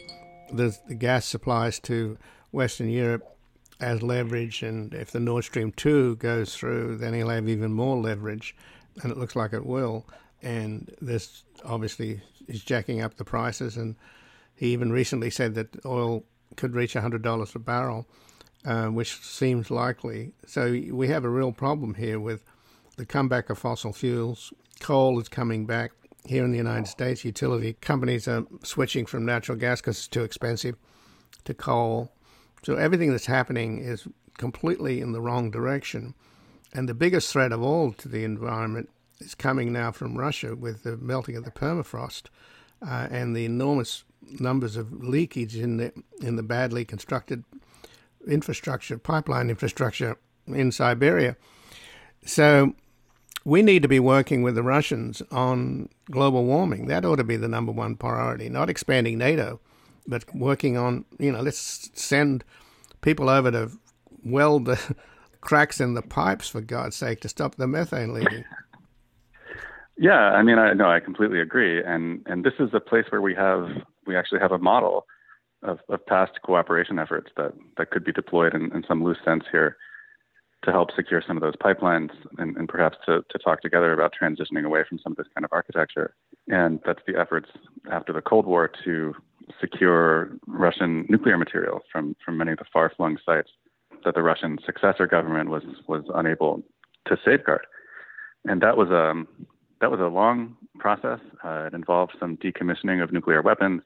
the, the gas supplies to Western Europe as leverage, and if the Nord Stream 2 goes through, then he'll have even more leverage, and it looks like it will. And this obviously is jacking up the prices, and he even recently said that oil could reach $100 a barrel, uh, which seems likely. So we have a real problem here with the comeback of fossil fuels. Coal is coming back here in the United States. Utility companies are switching from natural gas because it's too expensive to coal. So everything that's happening is completely in the wrong direction. And the biggest threat of all to the environment is coming now from Russia with the melting of the permafrost uh, and the enormous numbers of leakage in the in the badly constructed infrastructure, pipeline infrastructure in Siberia. So we need to be working with the Russians on global warming. That ought to be the number one priority, not expanding NATO, but working on, you know, let's send people over to weld the cracks in the pipes, for God's sake, to stop the methane leaking. Yeah, I mean, I no, I completely agree, and and this is a place where we have we actually have a model of, of past cooperation efforts that that could be deployed in, in some loose sense here to help secure some of those pipelines and, and perhaps to, to talk together about transitioning away from some of this kind of architecture. And that's the efforts after the Cold War to secure Russian nuclear material from, from many of the far flung sites that the Russian successor government was, was unable to safeguard. And that was a, um, that was a long process. Uh, it involved some decommissioning of nuclear weapons,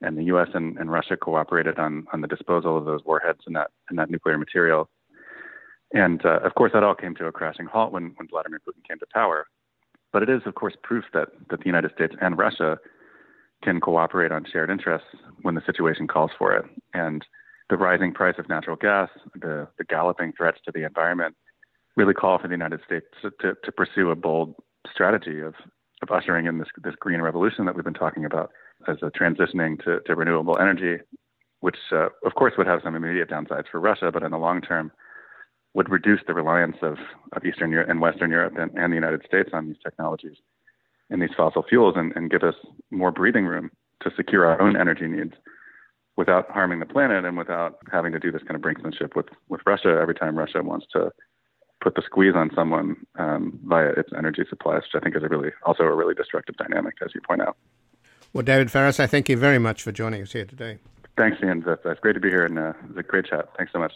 and the U.S. and, and Russia cooperated on, on the disposal of those warheads and that, and that nuclear material. And uh, of course, that all came to a crashing halt when, when Vladimir Putin came to power. But it is, of course, proof that, that the United States and Russia can cooperate on shared interests when the situation calls for it. And the rising price of natural gas, the, the galloping threats to the environment, really call for the United States to, to, to pursue a bold strategy of, of ushering in this, this green revolution that we've been talking about as a transitioning to, to renewable energy, which, uh, of course, would have some immediate downsides for Russia, but in the long term, would reduce the reliance of, of Eastern Europe and Western Europe and, and the United States on these technologies and these fossil fuels and, and give us more breathing room to secure our own energy needs without harming the planet and without having to do this kind of brinksmanship with, with Russia every time Russia wants to put the squeeze on someone um, via its energy supplies, which I think is a really also a really destructive dynamic, as you point out. Well, David Faris, I thank you very much for joining us here today. Thanks, Ian. That's, that's great to be here, and uh, it was a great chat. Thanks so much.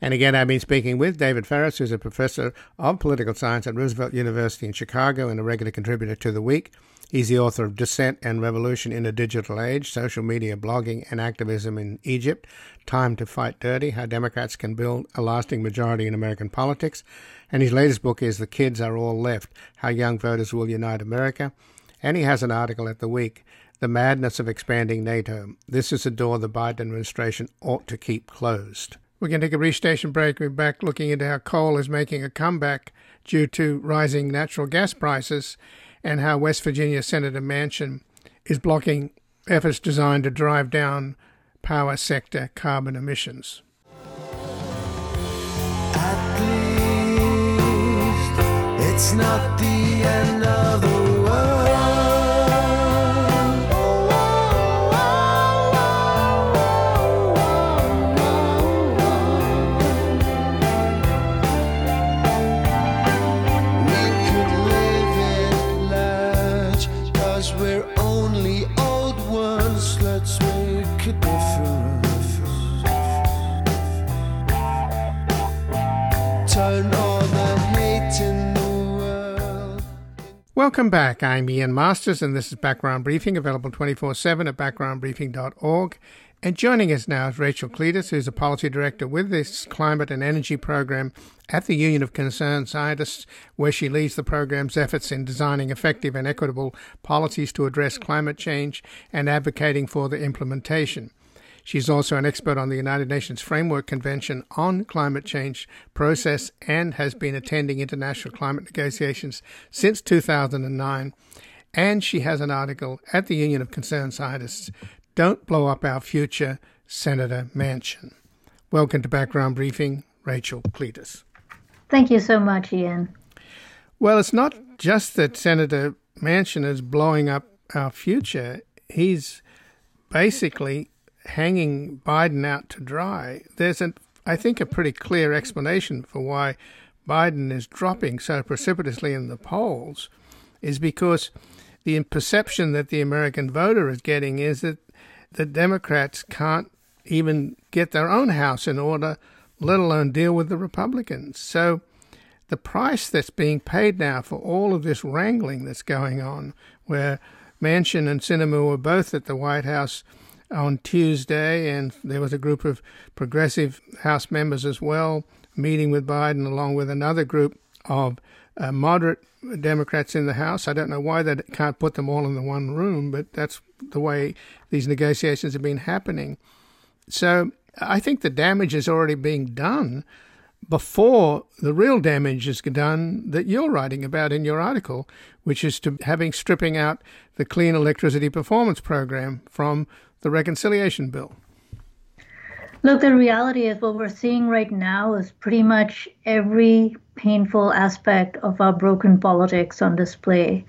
And again, I've been speaking with David Faris, who's a professor of political science at Roosevelt University in Chicago and a regular contributor to The Week. He's the author of Dissent and Revolution in a Digital Age Social Media, Blogging, and Activism in Egypt Time to Fight Dirty How Democrats Can Build a Lasting Majority in American Politics. And his latest book is The Kids Are All Left How Young Voters Will Unite America. And he has an article at The Week The Madness of Expanding NATO. This is a door the Biden administration ought to keep closed. We're going to take a brief station break. We're back looking into how coal is making a comeback due to rising natural gas prices and how West Virginia Senator Manchin is blocking efforts designed to drive down power sector carbon emissions. At least it's not the end of the we're Welcome back. I'm Ian Masters, and this is Background Briefing, available 24 7 at backgroundbriefing.org. And joining us now is Rachel Cleetus, who's a policy director with this climate and energy program at the Union of Concerned Scientists, where she leads the program's efforts in designing effective and equitable policies to address climate change and advocating for the implementation. She's also an expert on the United Nations Framework Convention on Climate Change process and has been attending international climate negotiations since 2009. And she has an article at the Union of Concerned Scientists don't Blow Up Our Future, Senator Manchin. Welcome to Background Briefing, Rachel Cleetus. Thank you so much, Ian. Well, it's not just that Senator Manchin is blowing up our future, he's basically hanging Biden out to dry. There's, a, I think, a pretty clear explanation for why Biden is dropping so precipitously in the polls, is because the perception that the American voter is getting is that the Democrats can't even get their own house in order, let alone deal with the Republicans. So the price that's being paid now for all of this wrangling that's going on, where Manchin and Sinema were both at the White House on Tuesday, and there was a group of progressive House members as well meeting with Biden, along with another group of uh, moderate Democrats in the House. I don't know why they can't put them all in the one room, but that's the way these negotiations have been happening. So I think the damage is already being done before the real damage is done that you're writing about in your article, which is to having stripping out the Clean Electricity Performance Program from the reconciliation bill. Look, the reality is what we're seeing right now is pretty much every painful aspect of our broken politics on display.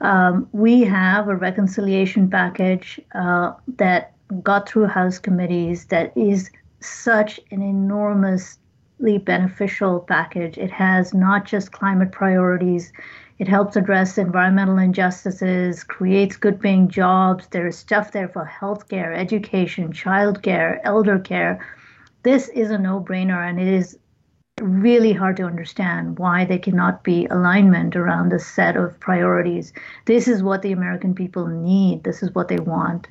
Um, we have a reconciliation package uh, that got through House committees that is such an enormously beneficial package. It has not just climate priorities, it helps address environmental injustices, creates good paying jobs. There's stuff there for healthcare, education, childcare, elder care. This is a no brainer, and it is really hard to understand why there cannot be alignment around a set of priorities. This is what the American people need, this is what they want.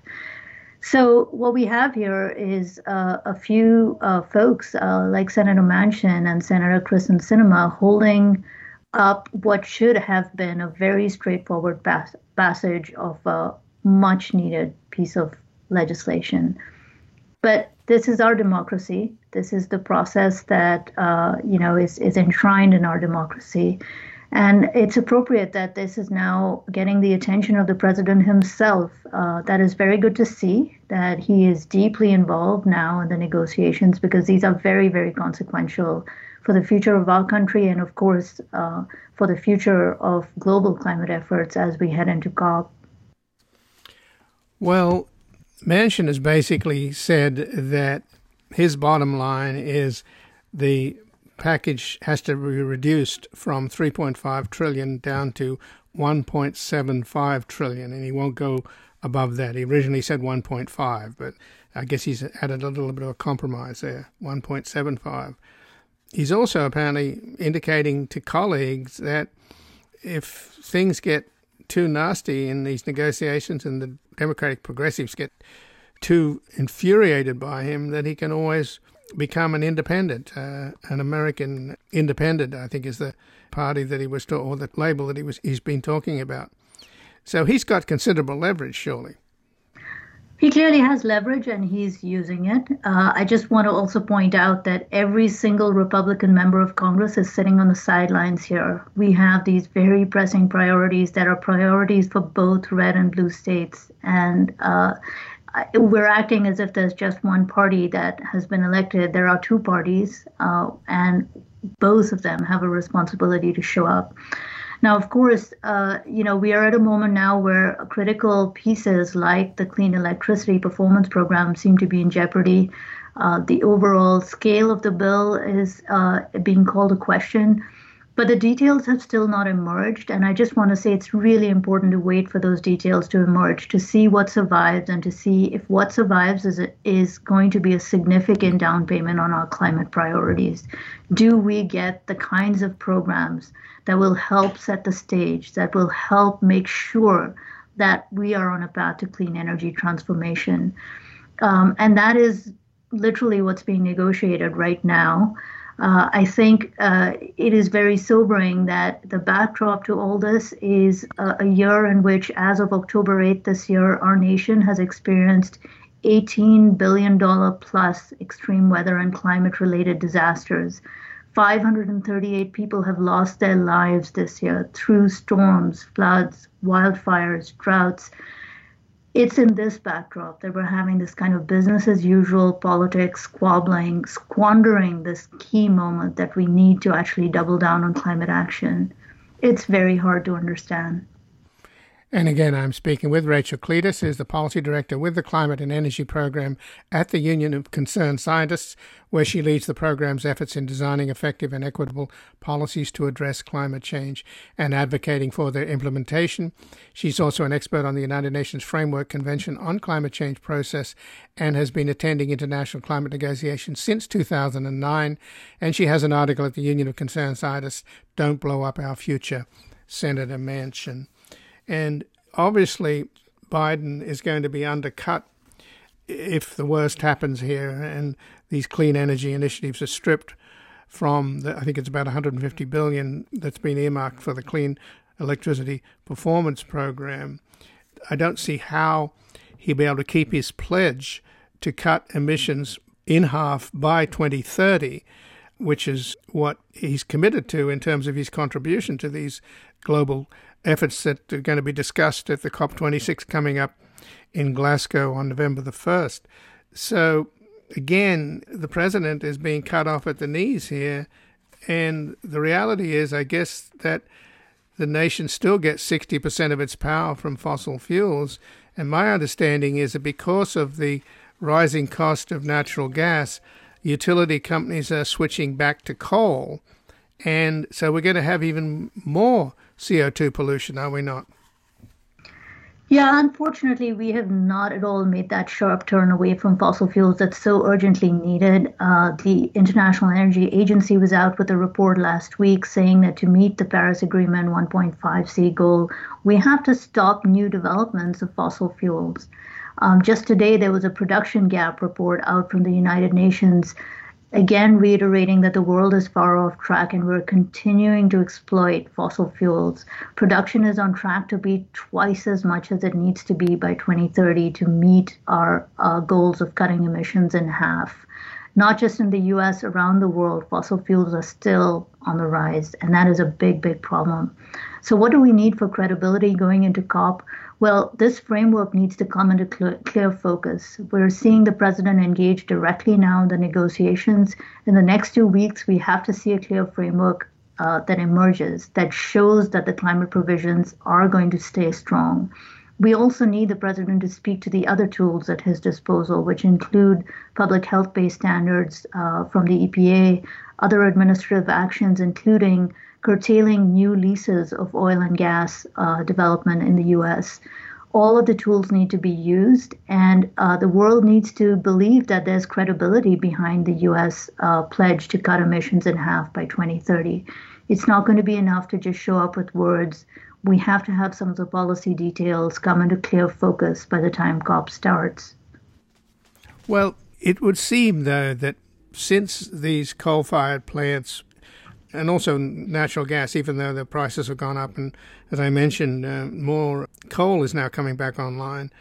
So, what we have here is uh, a few uh, folks uh, like Senator Manchin and Senator Kyrsten Sinema holding up what should have been a very straightforward pas- passage of a much needed piece of legislation. But this is our democracy. This is the process that uh, you know is, is enshrined in our democracy. And it's appropriate that this is now getting the attention of the president himself. Uh, that is very good to see that he is deeply involved now in the negotiations because these are very, very consequential for the future of our country and, of course, uh, for the future of global climate efforts as we head into COP. Well, Manchin has basically said that his bottom line is the package has to be reduced from 3.5 trillion down to 1.75 trillion, and he won't go above that. He originally said 1.5, but I guess he's added a little bit of a compromise there, 1.75. He's also apparently indicating to colleagues that if things get too nasty in these negotiations and the Democratic progressives get too infuriated by him, that he can always become an independent, uh, an American independent. I think is the party that he was, to, or the label that he was, he's been talking about. So he's got considerable leverage, surely. He clearly has leverage and he's using it. Uh, I just want to also point out that every single Republican member of Congress is sitting on the sidelines here. We have these very pressing priorities that are priorities for both red and blue states. And uh, we're acting as if there's just one party that has been elected. There are two parties, uh, and both of them have a responsibility to show up. Now, of course, uh, you know, we are at a moment now where critical pieces like the clean electricity performance program seem to be in jeopardy. Uh, the overall scale of the bill is uh, being called a question. But the details have still not emerged. And I just want to say it's really important to wait for those details to emerge to see what survives and to see if what survives is, is going to be a significant down payment on our climate priorities. Do we get the kinds of programs that will help set the stage, that will help make sure that we are on a path to clean energy transformation? Um, and that is literally what's being negotiated right now. Uh, I think uh, it is very sobering that the backdrop to all this is a, a year in which, as of October 8th this year, our nation has experienced $18 billion plus extreme weather and climate related disasters. 538 people have lost their lives this year through storms, floods, wildfires, droughts it's in this backdrop that we're having this kind of business as usual politics, squabbling, squandering this key moment that we need to actually double down on climate action. It's very hard to understand. And again, I'm speaking with Rachel Cleetus, who's the Policy Director with the Climate and Energy Program at the Union of Concerned Scientists, where she leads the program's efforts in designing effective and equitable policies to address climate change and advocating for their implementation. She's also an expert on the United Nations Framework Convention on Climate Change process and has been attending international climate negotiations since 2009. And she has an article at the Union of Concerned Scientists, Don't Blow Up Our Future, Senator Manchin. And obviously, Biden is going to be undercut if the worst happens here and these clean energy initiatives are stripped from the, I think it's about 150 billion that's been earmarked for the clean electricity performance program. I don't see how he'll be able to keep his pledge to cut emissions in half by 2030, which is what he's committed to in terms of his contribution to these global efforts that are going to be discussed at the COP26 coming up in Glasgow on November the 1st. So, again, the president is being cut off at the knees here. And the reality is, I guess, that the nation still gets 60% of its power from fossil fuels. And my understanding is that because of the rising cost of natural gas, utility companies are switching back to coal. And so we're going to have even more CO2 pollution, are we not? Yeah, unfortunately, we have not at all made that sharp turn away from fossil fuels that's so urgently needed. Uh, the International Energy Agency was out with a report last week saying that to meet the Paris Agreement 1.5C goal, we have to stop new developments of fossil fuels. Um, just today, there was a production gap report out from the United Nations again reiterating that the world is far off track and we're continuing to exploit fossil fuels. Production is on track to be twice as much as it needs to be by 2030 to meet our uh, goals of cutting emissions in half. Not just in the US, around the world, fossil fuels are still on the rise, and that is a big, big problem. So, what do we need for credibility going into COP? Well, this framework needs to come into clear, clear, focus. We're seeing the president engage directly now in the negotiations. In the next two weeks, we have to see a clear framework uh, that emerges that shows that the climate provisions are going to stay strong. We also need the president to speak to the other tools at his disposal, which include public health based standards uh, from the EPA, other administrative actions, including curtailing new leases of oil and gas uh, development in the US. All of the tools need to be used, and uh, the world needs to believe that there's credibility behind the US uh, pledge to cut emissions in half by 2030. It's not going to be enough to just show up with words. We have to have some of the policy details come into clear focus by the time COP starts. Well, it would seem, though, that since these coal fired plants and also natural gas, even though the prices have gone up. And as I mentioned, uh, more coal is now coming back online.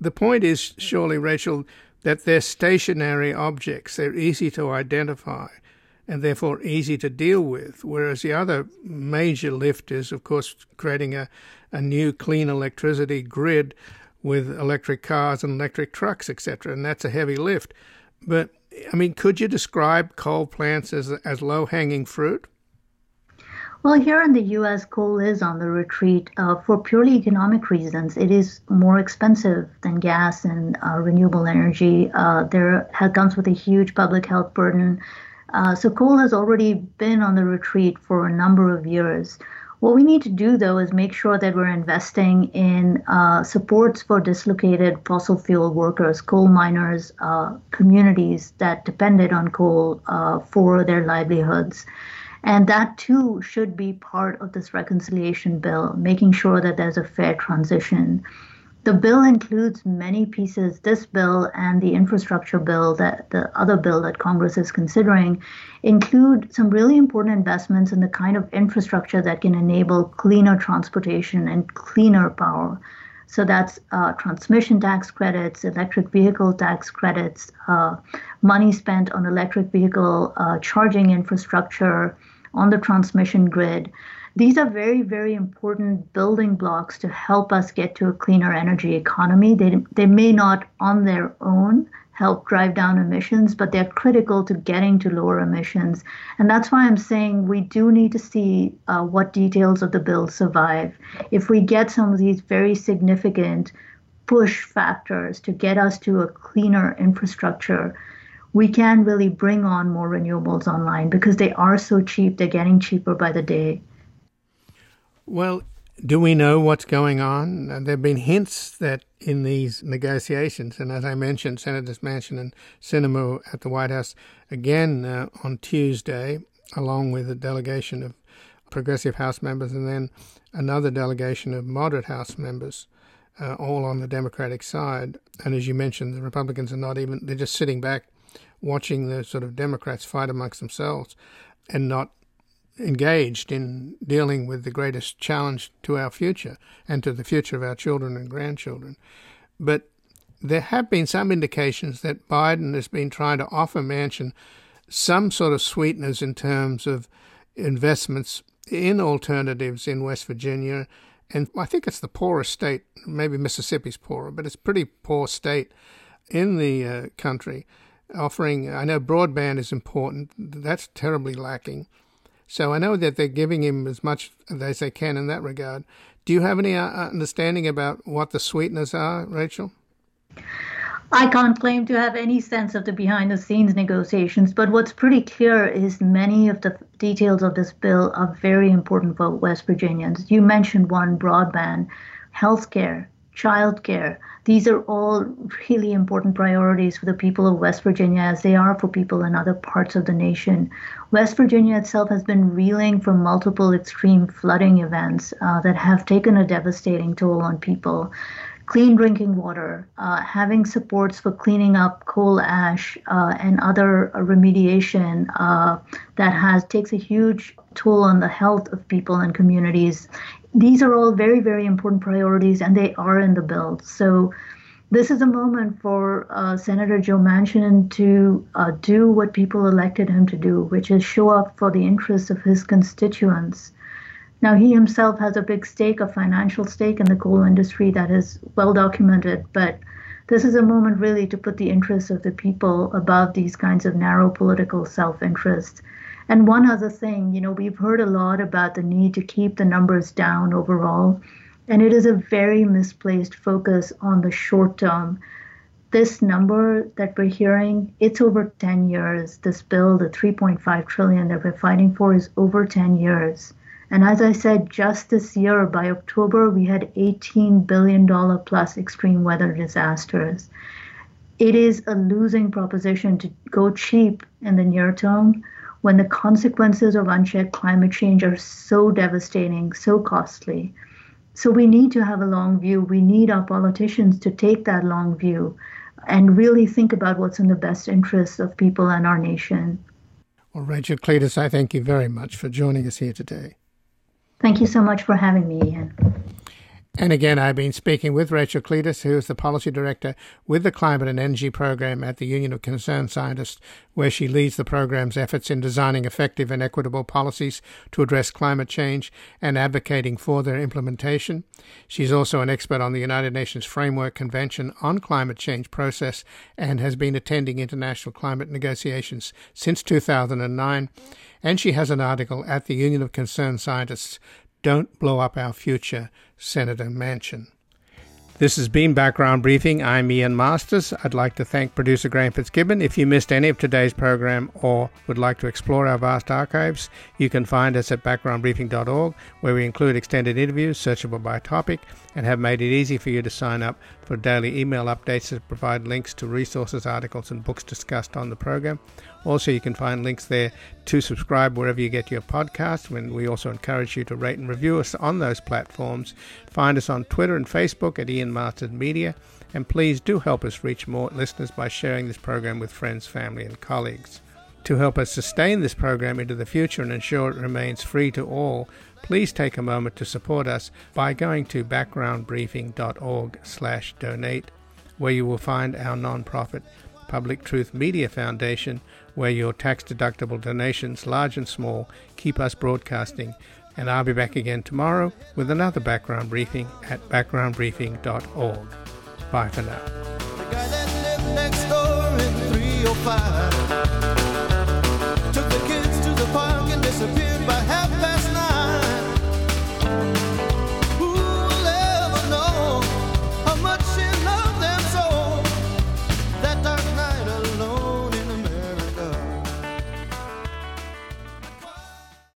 The point is, surely, Rachel, that they're stationary objects. They're easy to identify and therefore easy to deal with. Whereas the other major lift is, of course, creating a, a new clean electricity grid with electric cars and electric trucks, etc. And that's a heavy lift. But I mean, could you describe coal plants as as low hanging fruit? Well, here in the US, coal is on the retreat uh, for purely economic reasons. It is more expensive than gas and uh, renewable energy. Uh, there comes with a huge public health burden. Uh, so coal has already been on the retreat for a number of years. What we need to do, though, is make sure that we're investing in uh, supports for dislocated fossil fuel workers, coal miners, uh, communities that depended on coal for their livelihoods. And that too should be part of this reconciliation bill, making sure that there's a fair transition. The bill includes many pieces. This bill and the infrastructure bill, that the other bill that Congress is considering, include some really important investments in the kind of infrastructure that can enable cleaner transportation and cleaner power. So that's uh, transmission tax credits, electric vehicle tax credits, uh, money spent on electric vehicle uh, charging infrastructure on the transmission grid. These are very, very important building blocks to help us get to a cleaner energy economy. They, they may not on their own help drive down emissions, but they're critical to getting to lower emissions. And that's why I'm saying we do need to see uh, what details of the bill survive. If we get some of these very significant push factors to get us to a cleaner infrastructure, we can really bring on more renewables online because they are so cheap, they're getting cheaper by the day. Well, do we know what's going on? There have been hints that in these negotiations, and as I mentioned, Senators Manchin and Sinema at the White House again uh, on Tuesday, along with a delegation of progressive House members and then another delegation of moderate House members, uh, all on the Democratic side. And as you mentioned, the Republicans are not even, they're just sitting back watching the sort of Democrats fight amongst themselves and not engaged in dealing with the greatest challenge to our future and to the future of our children and grandchildren. But there have been some indications that Biden has been trying to offer Manchin some sort of sweeteners in terms of investments in alternatives in West Virginia. And I think it's the poorest state, maybe Mississippi's poorer, but it's a pretty poor state in the uh, country. Offering, I know broadband is important, that's terribly lacking. So I know that they're giving him as much as they can in that regard. Do you have any uh, understanding about what the sweeteners are, Rachel? I can't claim to have any sense of the behind the scenes negotiations, but what's pretty clear is many of the details of this bill are very important for West Virginians. You mentioned one broadband, healthcare, childcare. These are all really important priorities for the people of West Virginia as they are for people in other parts of the nation. West Virginia itself has been reeling from multiple extreme flooding events uh, that have taken a devastating toll on people. Clean drinking water, uh, having supports for cleaning up coal ash uh, and other remediation uh, that has takes a huge toll on the health of people and communities. These are all very, very important priorities, and they are in the bill. So this is a moment for uh, Senator Joe Manchin to uh, do what people elected him to do, which is show up for the interests of his constituents. Now, he himself has a big stake, a financial stake in the coal industry that is well documented, but this is a moment really to put the interests of the people above these kinds of narrow political self interest. And one other thing, you know, we've heard a lot about the need to keep the numbers down overall. And it is a very misplaced focus on the short term. This number that we're hearing, it's over 10 years. This bill, the 3.5 trillion that we're fighting for, is over 10 years. And as I said, just this year, by October, we had $18 billion plus extreme weather disasters. It is a losing proposition to go cheap in the near term when the consequences of unchecked climate change are so devastating, so costly. So we need to have a long view. We need our politicians to take that long view and really think about what's in the best interests of people and our nation. Well, Rachel Cleetus, I thank you very much for joining us here today. Thank you so much for having me, Ian. And again, I've been speaking with Rachel Cleetus, who is the policy director with the Climate and Energy Program at the Union of Concerned Scientists, where she leads the program's efforts in designing effective and equitable policies to address climate change and advocating for their implementation. She's also an expert on the United Nations Framework Convention on Climate Change process and has been attending international climate negotiations since 2009. And she has an article at the Union of Concerned Scientists don't blow up our future, Senator Manchin. This has been Background Briefing. I'm Ian Masters. I'd like to thank producer Graham Fitzgibbon. If you missed any of today's program or would like to explore our vast archives, you can find us at backgroundbriefing.org, where we include extended interviews searchable by topic and have made it easy for you to sign up for daily email updates that provide links to resources, articles, and books discussed on the program. Also, you can find links there to subscribe wherever you get your podcasts. When we also encourage you to rate and review us on those platforms. Find us on Twitter and Facebook at Ian Masters Media, and please do help us reach more listeners by sharing this program with friends, family, and colleagues. To help us sustain this program into the future and ensure it remains free to all, please take a moment to support us by going to backgroundbriefing.org/donate, where you will find our nonprofit Public Truth Media Foundation, where your tax-deductible donations, large and small, keep us broadcasting. And I'll be back again tomorrow with another background briefing at backgroundbriefing.org. Bye for now.